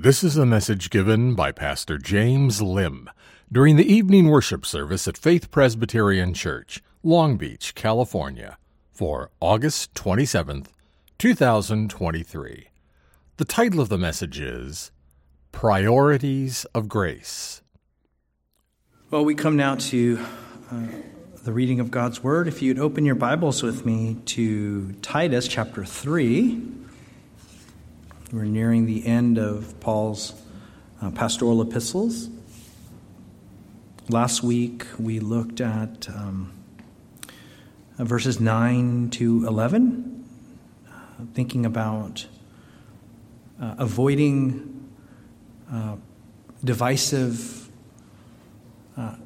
This is a message given by Pastor James Lim during the evening worship service at Faith Presbyterian Church, Long Beach, California, for August 27th, 2023. The title of the message is Priorities of Grace. Well, we come now to uh, the reading of God's Word. If you'd open your Bibles with me to Titus chapter 3. We're nearing the end of Paul's uh, pastoral epistles. Last week we looked at um, uh, verses 9 to 11, uh, thinking about uh, avoiding uh, divisive uh,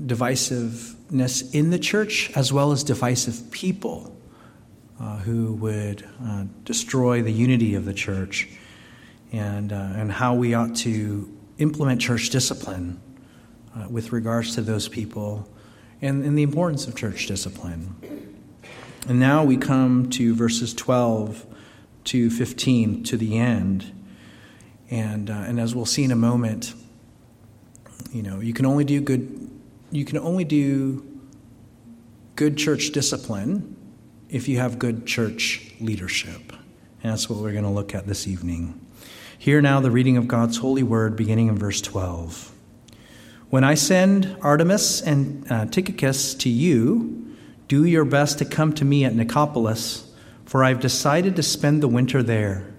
divisiveness in the church as well as divisive people uh, who would uh, destroy the unity of the church, and, uh, and how we ought to implement church discipline uh, with regards to those people, and, and the importance of church discipline. And now we come to verses 12 to 15 to the end. And, uh, and as we'll see in a moment, you know, you can only do good, you can only do good church discipline if you have good church leadership. And that's what we're going to look at this evening. Hear now the reading of God's holy word, beginning in verse 12. When I send Artemas and uh, Tychicus to you, do your best to come to me at Nicopolis, for I've decided to spend the winter there.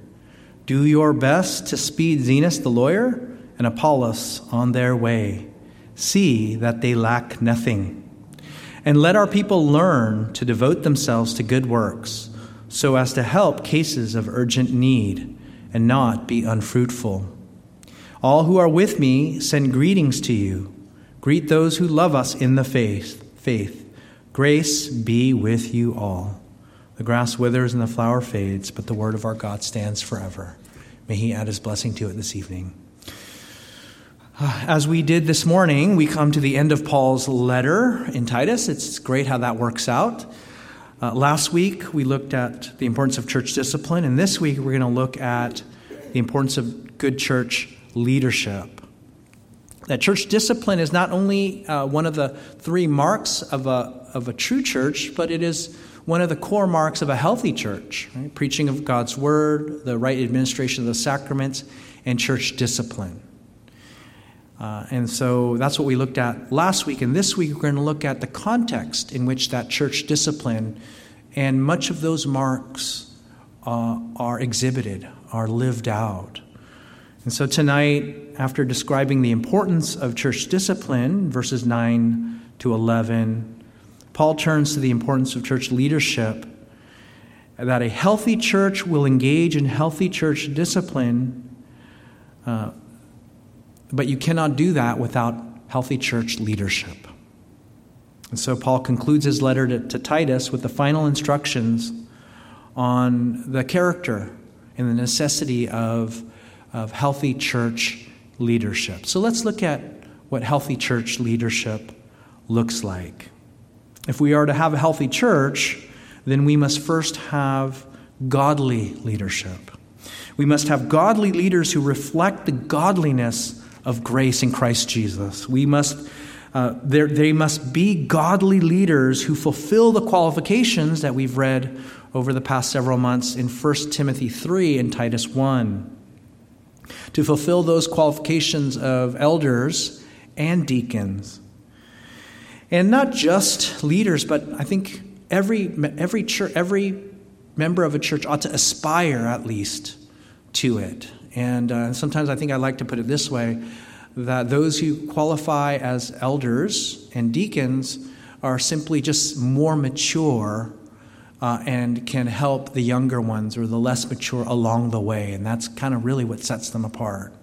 Do your best to speed Zenas the lawyer and Apollos on their way. See that they lack nothing. And let our people learn to devote themselves to good works, so as to help cases of urgent need and not be unfruitful. All who are with me send greetings to you. Greet those who love us in the faith. Faith. Grace be with you all. The grass withers and the flower fades, but the word of our God stands forever. May he add his blessing to it this evening. As we did this morning, we come to the end of Paul's letter in Titus. It's great how that works out. Uh, last week, we looked at the importance of church discipline, and this week, we're going to look at the importance of good church leadership. That church discipline is not only uh, one of the three marks of a, of a true church, but it is one of the core marks of a healthy church right? preaching of God's word, the right administration of the sacraments, and church discipline. Uh, and so that's what we looked at last week. And this week, we're going to look at the context in which that church discipline and much of those marks uh, are exhibited, are lived out. And so tonight, after describing the importance of church discipline, verses 9 to 11, Paul turns to the importance of church leadership. That a healthy church will engage in healthy church discipline. Uh, but you cannot do that without healthy church leadership. And so Paul concludes his letter to, to, Titus with the final instructions on the character and the necessity of, of healthy church leadership. So let's look at what healthy church leadership looks like. If we are to have a healthy church, then we must first have godly leadership. We must have godly leaders who reflect the godliness of grace in Christ Jesus. We must, uh, they must be godly leaders who fulfill the qualifications that we've read over the past several months in 1 Timothy 3 and Titus 1. To fulfill those qualifications of elders and deacons. And not just leaders, but I think every, every, church, every member of a church ought to aspire at least to it. And uh, sometimes I think I like to put it this way that those who qualify as elders and deacons are simply just more mature uh, and can help the younger ones or the less mature along the way. And that's kind of really what sets them apart.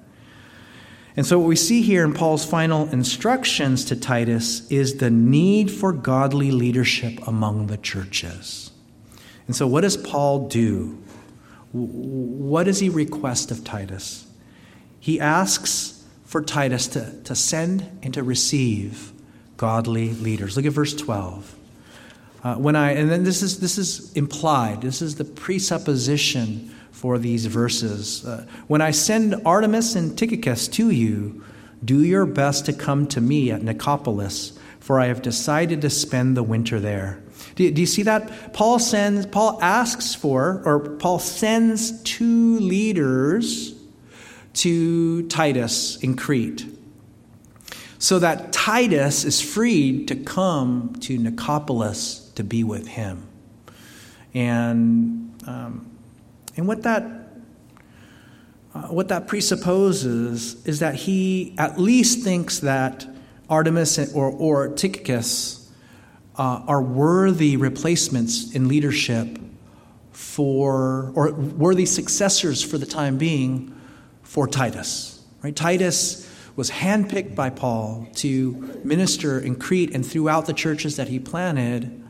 And so, what we see here in Paul's final instructions to Titus is the need for godly leadership among the churches. And so, what does Paul do? What does he request of Titus? He asks for Titus to, to send and to receive godly leaders. Look at verse 12. Uh, when I, and then this is, this is implied, this is the presupposition for these verses. Uh, when I send Artemas and Tychicus to you, do your best to come to me at Nicopolis, for I have decided to spend the winter there. Do, do you see that? Paul sends, Paul asks for, or Paul sends two leaders to Titus in Crete so that Titus is freed to come to Nicopolis to be with him. And, um, and what that uh, what that presupposes is that he at least thinks that Artemas or, or Tychicus uh, are worthy replacements in leadership for, or worthy successors for the time being for Titus. Right? Titus was handpicked by Paul to minister in Crete and throughout the churches that he planted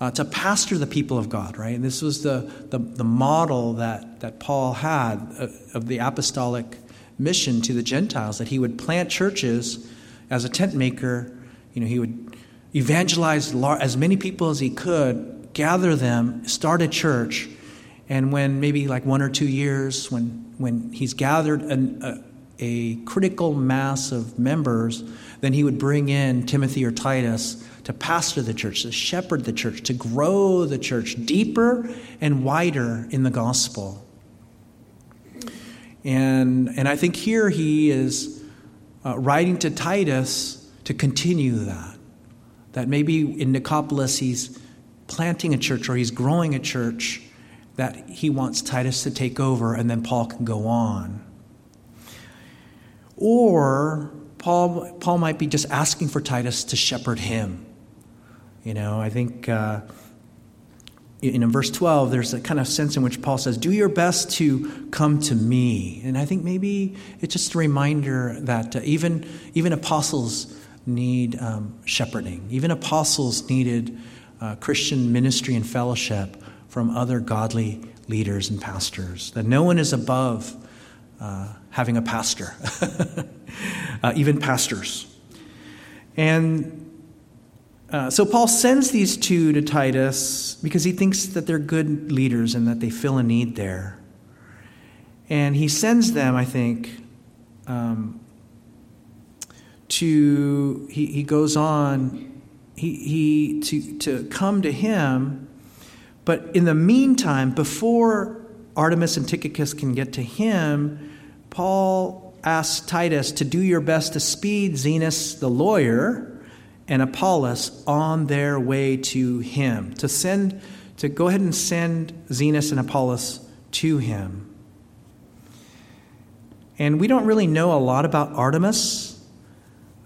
uh, to pastor the people of God, right? And this was the, the, the model that, that Paul had of, of the apostolic mission to the Gentiles, that he would plant churches as a tent maker. You know, he would evangelize as many people as he could, gather them, start a church, and when maybe like one or two years, when, when he's gathered an, a, a critical mass of members, then he would bring in Timothy or Titus to pastor the church, to shepherd the church, to grow the church deeper and wider in the gospel. And, and I think here he is uh, writing to Titus to continue that. That maybe in Nicopolis he's planting a church or he's growing a church that he wants Titus to take over and then Paul can go on. Or Paul, Paul might be just asking for Titus to shepherd him you know, I think uh, in verse 12, there's a kind of sense in which Paul says, Do your best to come to me. And I think maybe it's just a reminder that uh, even, even apostles need um, shepherding, even apostles needed uh, Christian ministry and fellowship from other godly leaders and pastors, that no one is above uh, having a pastor, uh, even pastors. And uh, so Paul sends these two to Titus because he thinks that they're good leaders and that they fill a need there. And he sends them, I think, um, to, he, he goes on, he, he, to, to come to him. But in the meantime, before Artemas and Tychicus can get to him, Paul asks Titus to do your best to speed Zenas the lawyer and Apollos on their way to him, to send, to go ahead and send Zenas and Apollos to him. And we don't really know a lot about Artemas,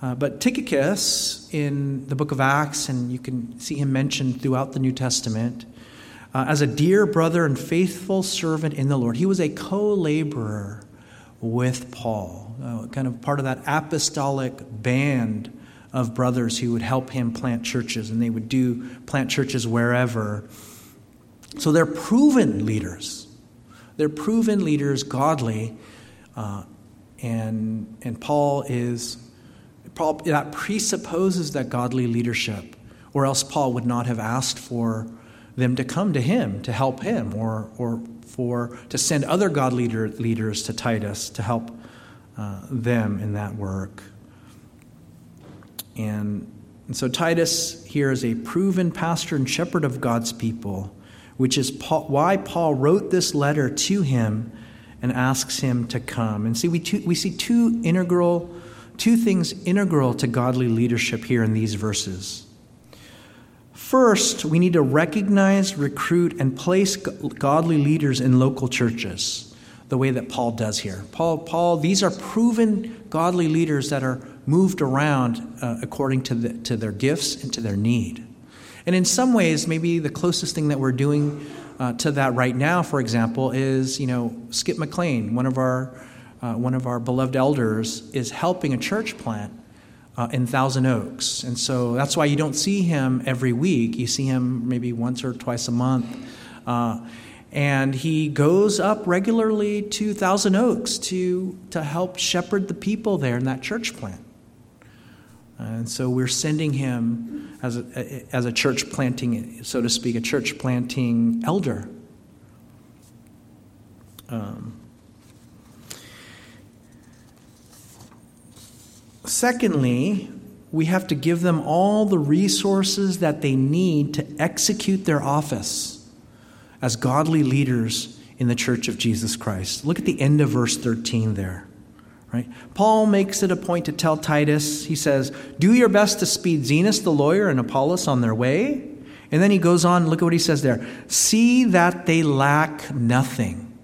uh, but Tychicus in the book of Acts, and you can see him mentioned throughout the New Testament, uh, as a dear brother and faithful servant in the Lord. He was a co laborer with Paul, uh, kind of part of that apostolic band of brothers who would help him plant churches, and they would do plant churches wherever. So they're proven leaders. They're proven leaders, godly, uh, and and Paul is that presupposes that godly leadership, or else Paul would not have asked for them to come to him to help him, or or for to send other God leader, leaders to Titus to help uh, them in that work. And, and so Titus here is a proven pastor and shepherd of God's people, which is Paul, why Paul wrote this letter to him and asks him to come. And see, we, two, we see two integral, two things integral to godly leadership here in these verses. First, we need to recognize, recruit, and place godly leaders in local churches the way that Paul does here. Paul, Paul, these are proven godly leaders that are moved around uh, according to, the, to their gifts and to their need. And in some ways, maybe the closest thing that we're doing uh, to that right now, for example, is you know Skip McLean, one of our uh, one of our beloved elders, is helping a church plant uh, in Thousand Oaks, and so that's why you don't see him every week. You see him maybe once or twice a month. Uh, and he goes up regularly to Thousand Oaks to, to help shepherd the people there in that church plant. And so we're sending him as a, as a church planting, so to speak, a church planting elder. Um, secondly, we have to give them all the resources that they need to execute their office as godly leaders in the church of Jesus Christ. Look at the end of verse 13 there. Right? Paul makes it a point to tell Titus, he says, Do your best to speed Zenas the lawyer and Apollos on their way. And then he goes on, look at what he says there. See that they lack nothing.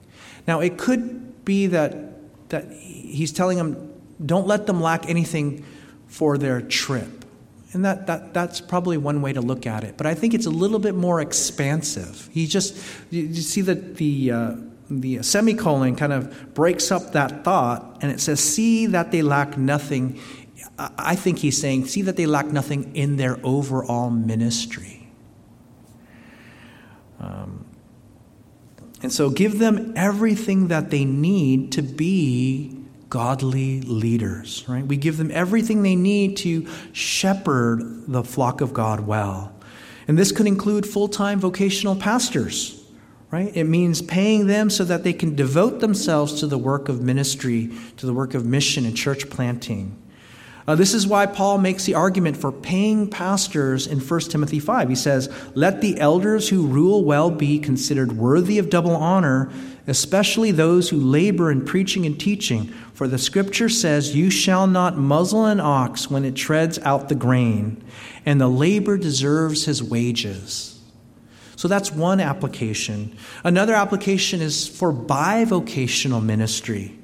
Now, it could be that, that he's telling them, don't let them lack anything for their trip. And that, that, that's probably one way to look at it. But I think it's a little bit more expansive. He just, you, you see that the, uh, the semicolon kind of breaks up that thought and it says, See that they lack nothing. I think he's saying, See that they lack nothing in their overall ministry. Um, and so give them everything that they need to be godly leaders, right? We give them everything they need to shepherd the flock of God well. And this could include full time vocational pastors, right? It means paying them so that they can devote themselves to the work of ministry, to the work of mission and church planting. Uh, this is why Paul makes the argument for paying pastors in 1 Timothy 5. He says, Let the elders who rule well be considered worthy of double honor, especially those who labor in preaching and teaching. For the scripture says, You shall not muzzle an ox when it treads out the grain, and the labor deserves his wages. So that's one application. Another application is for bivocational ministry.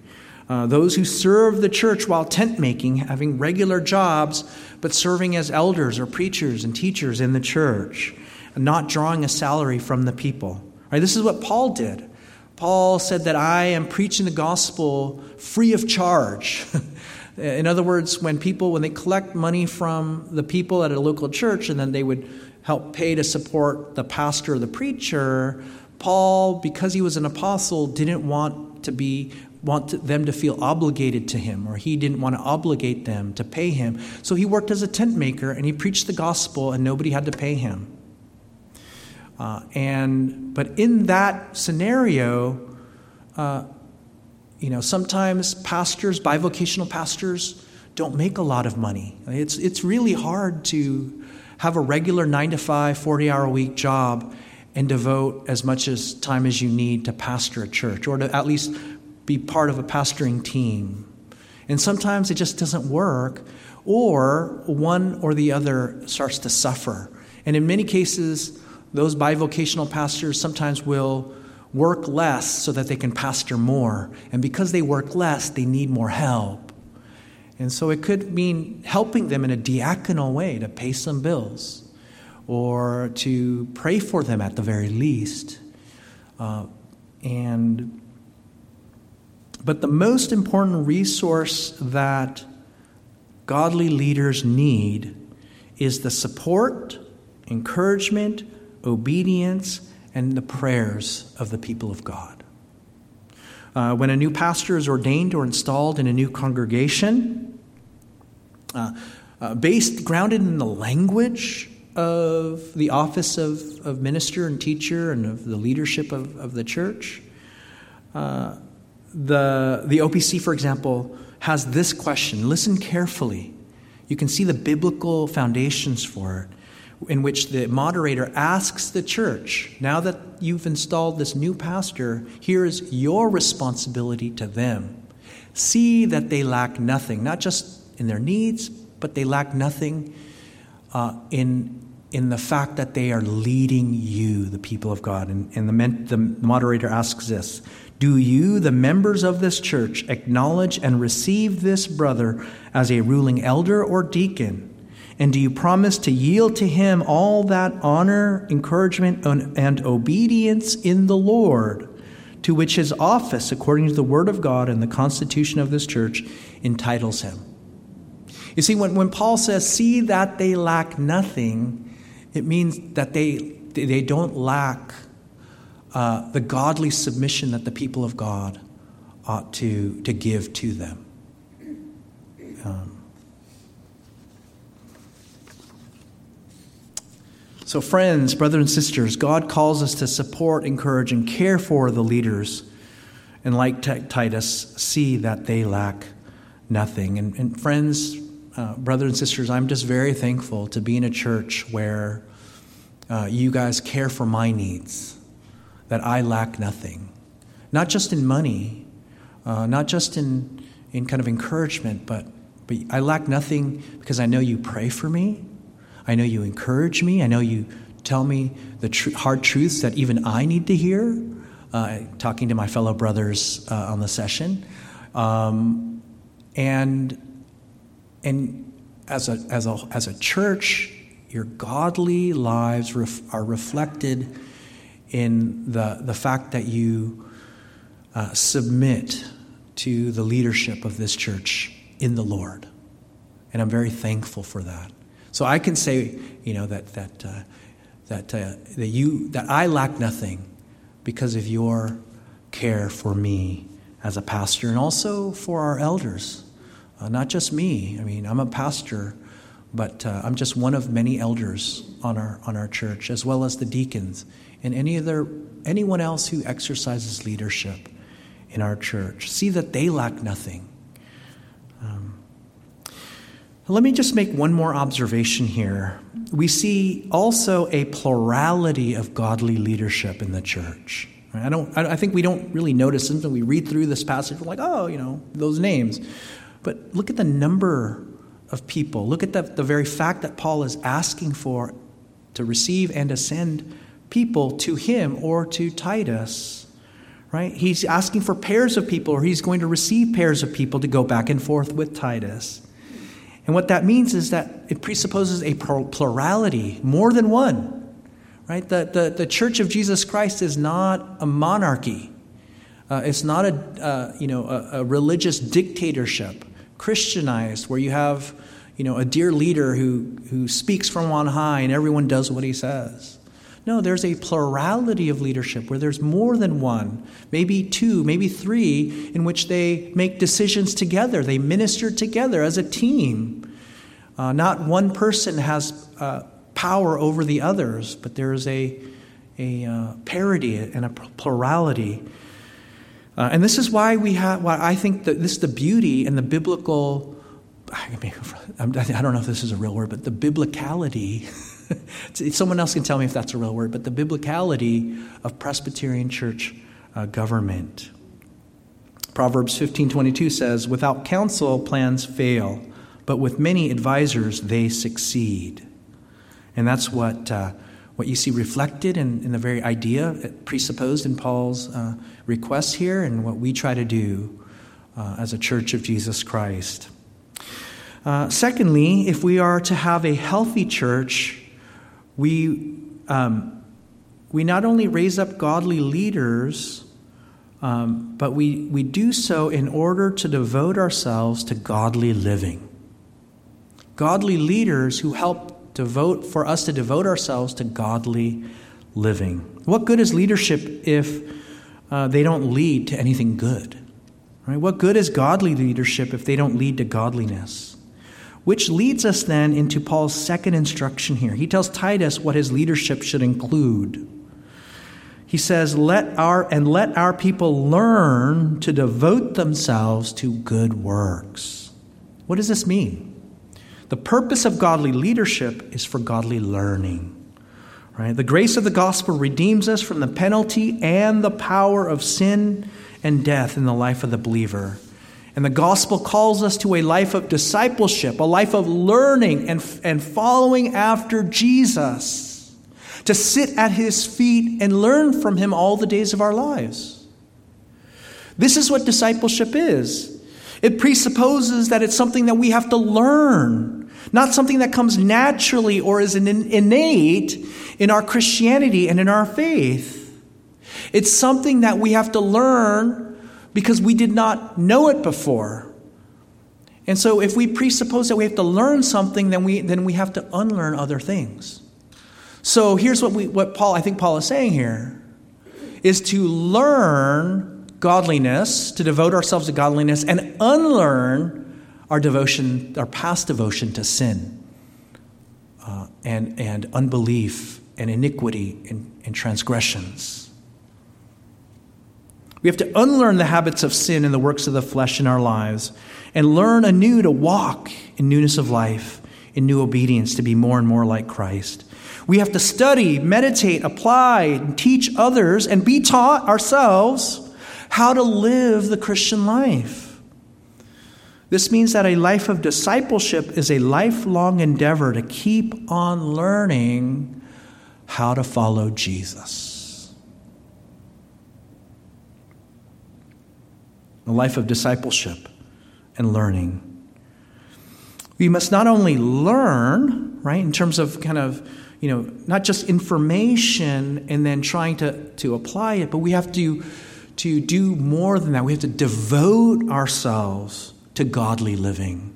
Uh, those who serve the church while tent making, having regular jobs, but serving as elders or preachers and teachers in the church, not drawing a salary from the people. Right? This is what Paul did. Paul said that I am preaching the gospel free of charge. in other words, when people, when they collect money from the people at a local church and then they would help pay to support the pastor or the preacher, Paul, because he was an apostle, didn't want to be want them to feel obligated to him, or he didn't want to obligate them to pay him. So he worked as a tent maker and he preached the gospel, and nobody had to pay him. Uh, and but in that scenario, uh, you know, sometimes pastors, bivocational pastors, don't make a lot of money. It's it's really hard to have a regular nine to five, 40 hour a week job and devote as much as time as you need to pastor a church or to at least be part of a pastoring team. And sometimes it just doesn't work, or one or the other starts to suffer. And in many cases, those bivocational pastors sometimes will work less so that they can pastor more. And because they work less, they need more help. And so it could mean helping them in a diaconal way to pay some bills or to pray for them at the very least. Uh, and but the most important resource that godly leaders need is the support, encouragement, obedience, and the prayers of the people of God. Uh, when a new pastor is ordained or installed in a new congregation, uh, uh, based, grounded in the language of the office of, of minister and teacher and of the leadership of, of the church, uh, the, the OPC, for example, has this question. Listen carefully. You can see the biblical foundations for it, in which the moderator asks the church, now that you've installed this new pastor, here is your responsibility to them. See that they lack nothing, not just in their needs, but they lack nothing uh, in, in the fact that they are leading you, the people of God. And, and the, the moderator asks this do you, the members of this church, acknowledge and receive this brother as a ruling elder or deacon? And do you promise to yield to him all that honor, encouragement, and obedience in the Lord, to which his office, according to the word of God and the constitution of this church, entitles him? You see, when, when Paul says, see that they lack nothing, it means that they, they don't lack uh, the godly submission that the people of God ought to, to give to them. Um, so, friends, brothers and sisters, God calls us to support, encourage, and care for the leaders and like Titus, see that they lack nothing. And, and friends, uh, brothers and sisters, I'm just very thankful to be in a church where uh, you guys care for my needs, that I lack nothing. Not just in money, uh, not just in, in kind of encouragement, but, but I lack nothing because I know you pray for me. I know you encourage me. I know you tell me the tr- hard truths that even I need to hear, uh, talking to my fellow brothers uh, on the session. Um, and and as a, as, a, as a church, your godly lives ref, are reflected in the, the fact that you uh, submit to the leadership of this church in the Lord. And I'm very thankful for that. So I can say, you know, that, that, uh, that, uh, that, you, that I lack nothing because of your care for me as a pastor and also for our elders. Uh, not just me. I mean, I'm a pastor, but uh, I'm just one of many elders on our, on our church, as well as the deacons and any other, anyone else who exercises leadership in our church. See that they lack nothing. Let me just make one more observation here. We see also a plurality of godly leadership in the church. I don't. I think we don't really notice until we read through this passage. We're like, oh, you know, those names. But look at the number of people. Look at the, the very fact that Paul is asking for to receive and to send people to him or to Titus. Right? He's asking for pairs of people, or he's going to receive pairs of people to go back and forth with Titus. And what that means is that it presupposes a plurality, more than one. Right? The, the, the Church of Jesus Christ is not a monarchy. Uh, it's not a, uh, you know, a, a, religious dictatorship, Christianized, where you have you know, a dear leader who, who speaks from on high and everyone does what he says. No, there's a plurality of leadership where there's more than one, maybe two, maybe three, in which they make decisions together. They minister together as a team. Uh, not one person has uh, power over the others, but there is a, a uh, parity and a plurality. Uh, and this is why we have, why I think that this is the beauty and the biblical, I, mean, I don't know if this is a real word, but the biblicality Someone else can tell me if that's a real word, but the biblicality of Presbyterian church uh, government. Proverbs 15:22 says, "Without counsel plans fail, but with many advisors they succeed." And that's what uh, what you see reflected in, in, the very idea presupposed in Paul's uh, request here, and what we try to do uh, as a church of Jesus Christ. Uh, secondly, if we are to have a healthy church, we, um, we not only raise up godly leaders, um, but we, we do so in order to devote ourselves to godly living. Godly leaders who help devote for us to devote ourselves to godly living. What good is leadership if uh, they don't lead to anything good? Right? What good is godly leadership if they don't lead to godliness? Which leads us then into Paul's second instruction here. He tells Titus what his leadership should include. He says, let our, and let our people learn to devote themselves to good works. What does this mean? The purpose of godly leadership is for godly learning. Right? The grace of the gospel redeems us from the penalty and the power of sin and death in the life of the believer. And the gospel calls us to a life of discipleship, a life of learning and, and following after Jesus, to sit at his feet and learn from him all the days of our lives. This is what discipleship is. It presupposes that it's something that we have to learn, not something that comes naturally or is an innate in our Christianity and in our faith. It's something that we have to learn because we did not know it before. And so if we presuppose that we have to learn something, then we, then we have to unlearn other things. So here's what, we, what Paul, I think Paul is saying here, is to learn godliness, to devote ourselves to godliness, and unlearn our devotion, our past devotion to sin uh, and, and unbelief and iniquity and, and transgressions. We have to unlearn the habits of sin and the works of the flesh in our lives and learn anew to walk in newness of life, in new obedience, to be more and more like Christ. We have to study, meditate, apply, and teach others, and be taught ourselves how to live the Christian life. This means that a life of discipleship is a lifelong endeavor to keep on learning how to follow Jesus. A life of discipleship and learning. We must not only learn, right, in terms of kind of, you know, not just information and then trying to, to apply it, but we have to, to do more than that. We have to devote ourselves to godly living.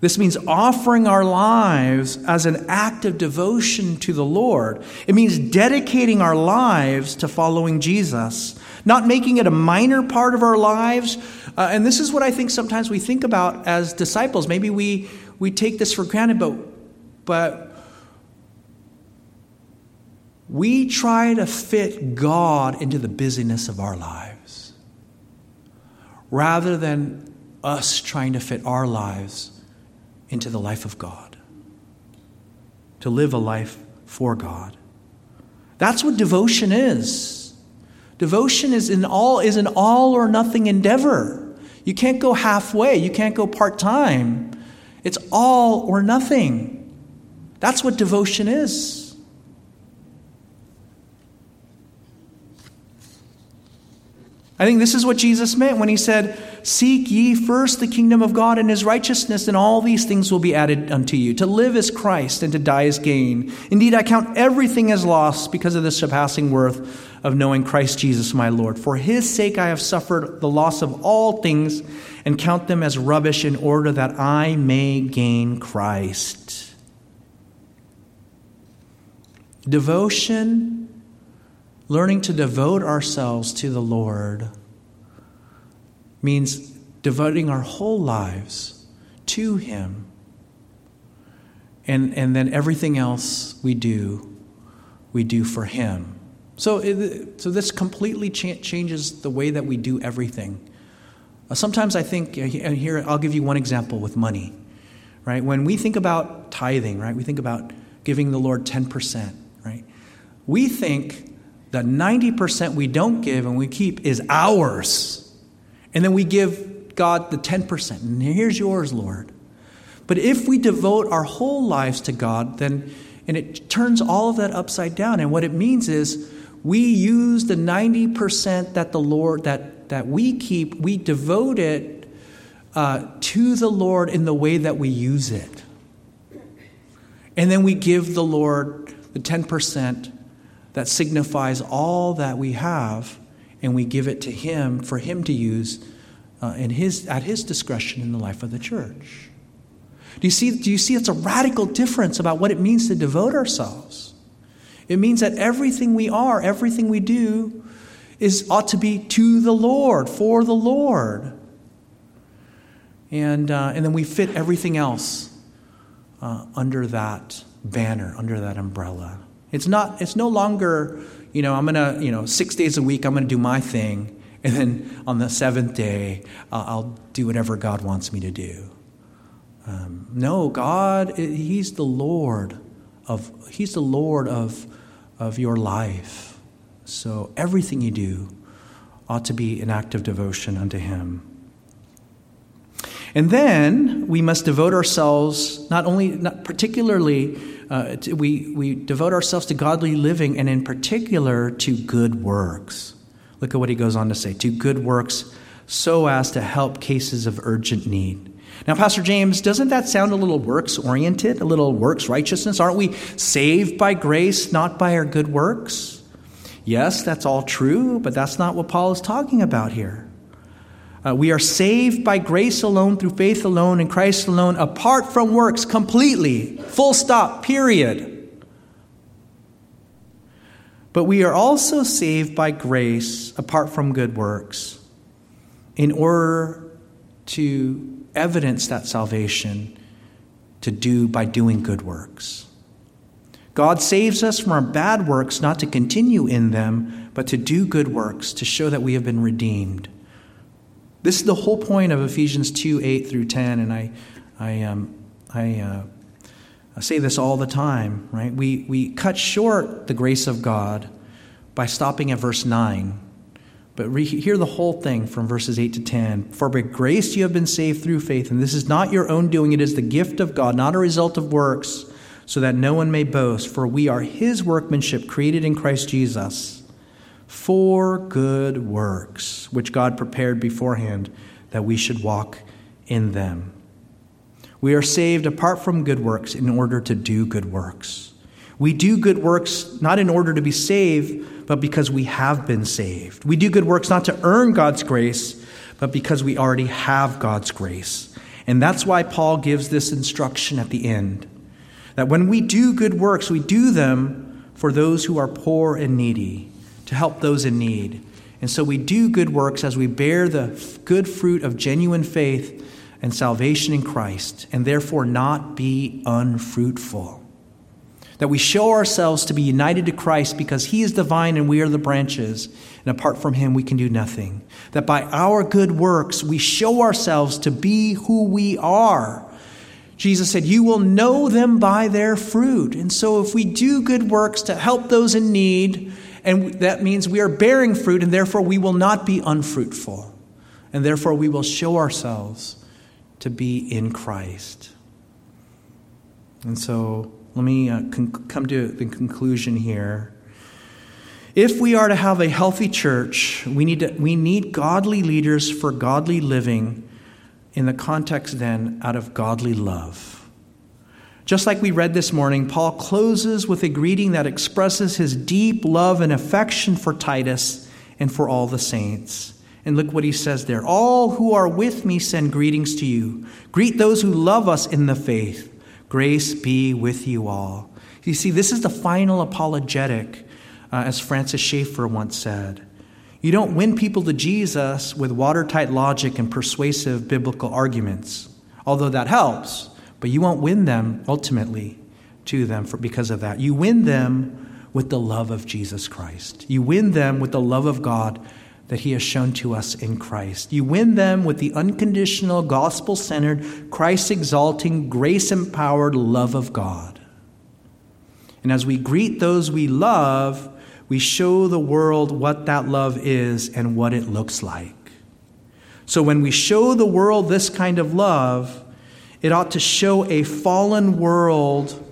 This means offering our lives as an act of devotion to the Lord. It means dedicating our lives to following Jesus, not making it a minor part of our lives. Uh, and this is what I think sometimes we think about as disciples. Maybe we, we take this for granted, but, but we try to fit God into the busyness of our lives rather than us trying to fit our lives into the life of God, to live a life for God. That's what devotion is. Devotion is an all is an all or nothing endeavor. You can't go halfway, you can't go part-time. It's all or nothing. That's what devotion is. I think this is what Jesus meant when he said, Seek ye first the kingdom of God and his righteousness, and all these things will be added unto you. To live is Christ, and to die is gain. Indeed, I count everything as loss because of the surpassing worth of knowing Christ Jesus my Lord. For his sake I have suffered the loss of all things, and count them as rubbish in order that I may gain Christ. Devotion, learning to devote ourselves to the Lord means devoting our whole lives to Him. And, and then everything else we do, we do for Him. So, it, so this completely cha- changes the way that we do everything. Uh, sometimes I think, uh, and here I'll give you one example with money, right? When we think about tithing, right, we think about giving the Lord 10%, right? We think that 90% we don't give and we keep is ours. And then we give God the 10%. And here's yours, Lord. But if we devote our whole lives to God, then, and it turns all of that upside down. And what it means is we use the 90% that the Lord, that, that we keep, we devote it uh, to the Lord in the way that we use it. And then we give the Lord the 10% that signifies all that we have and we give it to Him for Him to use uh, in his, at His discretion in the life of the church. Do you, see, do you see it's a radical difference about what it means to devote ourselves? It means that everything we are, everything we do, is ought to be to the Lord, for the Lord. And, uh, and then we fit everything else uh, under that banner, under that umbrella. It's, not, it's no longer you know, I'm to, you know, six days a week, I'm to do my thing. And then on the seventh day, uh, I'll do whatever God wants me to do. Um, no, God, He's the Lord of, He's the Lord of, of your life. So everything you do ought to be an act of devotion unto Him. And then we must devote ourselves, not only, not particularly uh, we, we devote ourselves to godly living and, in particular, to good works. Look at what he goes on to say to good works so as to help cases of urgent need. Now, Pastor James, doesn't that sound a little works oriented, a little works righteousness? Aren't we saved by grace, not by our good works? Yes, that's all true, but that's not what Paul is talking about here. Uh, we are saved by grace alone, through faith alone, in Christ alone, apart from works, completely. Full stop, period. But we are also saved by grace apart from good works in order to evidence that salvation to do by doing good works. God saves us from our bad works not to continue in them, but to do good works, to show that we have been redeemed. This is the whole point of Ephesians 2 8 through 10, and I, I, um, I, uh, I say this all the time, right? We, we cut short the grace of God by stopping at verse 9. But re- hear the whole thing from verses 8 to 10. For by grace you have been saved through faith, and this is not your own doing, it is the gift of God, not a result of works, so that no one may boast. For we are his workmanship, created in Christ Jesus, for good works, which God prepared beforehand that we should walk in them. We are saved apart from good works in order to do good works. We do good works not in order to be saved, but because we have been saved. We do good works not to earn God's grace, but because we already have God's grace. And that's why Paul gives this instruction at the end that when we do good works, we do them for those who are poor and needy, to help those in need. And so we do good works as we bear the good fruit of genuine faith and salvation in Christ, and therefore not be unfruitful. That we show ourselves to be united to Christ because He is divine and we are the branches, and apart from Him we can do nothing. That by our good works we show ourselves to be who we are. Jesus said, You will know them by their fruit. And so if we do good works to help those in need, and that means we are bearing fruit, and therefore we will not be unfruitful. And therefore we will show ourselves to be in Christ. And so let me uh, con- come to the conclusion here. If we are to have a healthy church, we need, to, we need godly leaders for godly living in the context then out of godly love. Just like we read this morning, Paul closes with a greeting that expresses his deep love and affection for Titus and for all the saints. And look what he says there. All who are with me send greetings to you. Greet those who love us in the faith. Grace be with you all. You see, this is the final apologetic, uh, as Francis Schaeffer once said. You don't win people to Jesus with watertight logic and persuasive biblical arguments, although that helps, but you won't win them ultimately to them for, because of that. You win them with the love of Jesus Christ. You win them with the love of God that He has shown to us in Christ. You win them with the unconditional, gospel centered, Christ exalting, grace empowered love of God. And as we greet those we love, we show the world what that love is and what it looks like. So when we show the world this kind of love, it ought to show a fallen world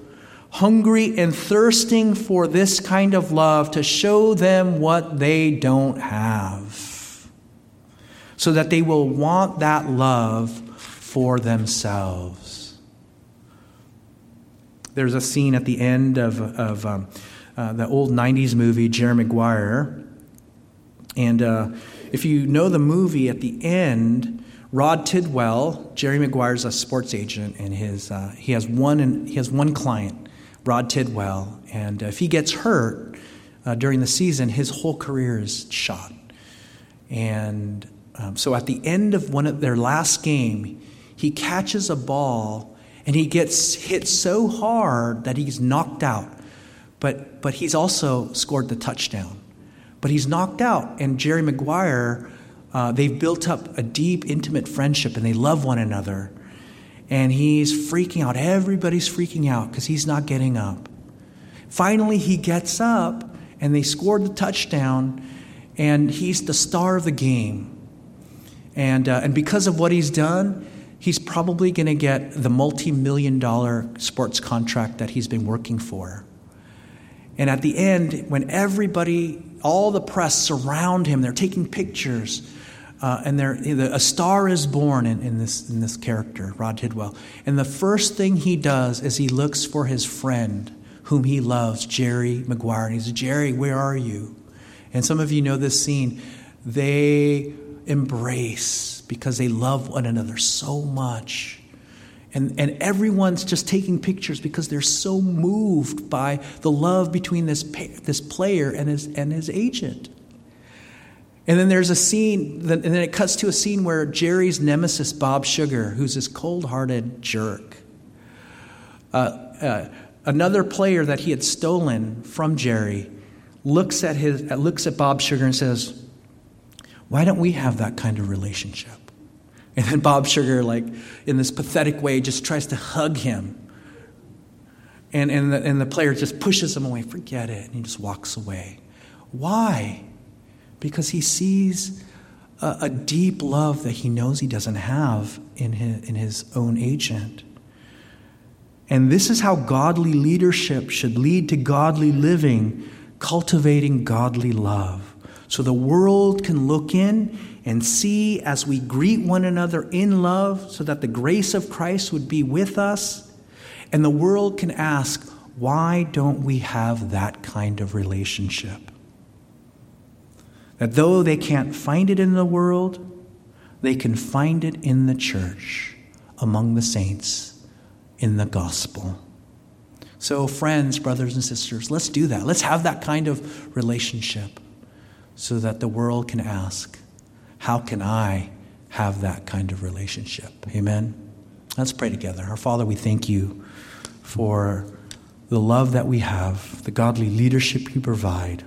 hungry and thirsting for this kind of love to show them what they don't have, so that they will want that love for themselves. There's a scene at the end of, of um, uh, the old 90s movie, Jerry Maguire. And uh, if you know the movie, at the end, Rod Tidwell, Jerry Maguire's a sports agent, and his, uh, he, has one, he has one client Rod Tidwell. And if he gets hurt uh, during the season, his whole career is shot. And um, so at the end of one of their last game, he catches a ball and he gets hit so hard that he's knocked out. But, but he's also scored the touchdown. But he's knocked out, and Jerry Maguire, uh, they've built up a deep, intimate friendship and they love one another and he's freaking out. Everybody's freaking out because he's not getting up. Finally, he gets up, and they scored the touchdown, and he's the star of the game. And, uh, and because of what he's done, he's probably going to get the multi million dollar sports contract that he's been working for. And at the end, when everybody, all the press surround him, they're taking pictures uh, and there, a star is born in, in, this, in this character, Rod Tidwell. And the first thing he does is he looks for his friend whom he loves, Jerry Maguire. And he says, Jerry, where are you? And some of you know this scene. They embrace because they love one another so much. And, and everyone's just taking pictures because they're so moved by the love between this, this player and his, and his agent. And then there's a scene, and then it cuts to a scene where Jerry's nemesis, Bob Sugar, who's this cold hearted jerk, uh, uh, another player that he had stolen from Jerry looks at, his, looks at Bob Sugar and says, Why don't we have that kind of relationship? And then Bob Sugar, like in this pathetic way, just tries to hug him. And, and, the, and the player just pushes him away. Forget it. And he just walks away. Why? Because he sees a, a deep love that he knows he doesn't have in his, in his own agent. And this is how godly leadership should lead to godly living, cultivating godly love. So the world can look in and see as we greet one another in love, so that the grace of Christ would be with us. And the world can ask, why don't we have that kind of relationship? That though they can't find it in the world, they can find it in the church, among the saints, in the gospel. So, friends, brothers, and sisters, let's do that. Let's have that kind of relationship so that the world can ask, How can I have that kind of relationship? Amen? Let's pray together. Our Father, we thank you for the love that we have, the godly leadership you provide.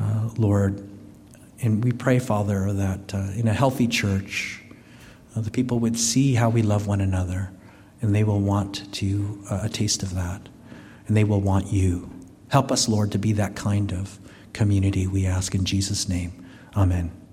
Uh, Lord, and we pray, Father, that uh, in a healthy church, uh, the people would see how we love one another, and they will want to uh, a taste of that, and they will want you. Help us, Lord, to be that kind of community, we ask in Jesus' name. Amen.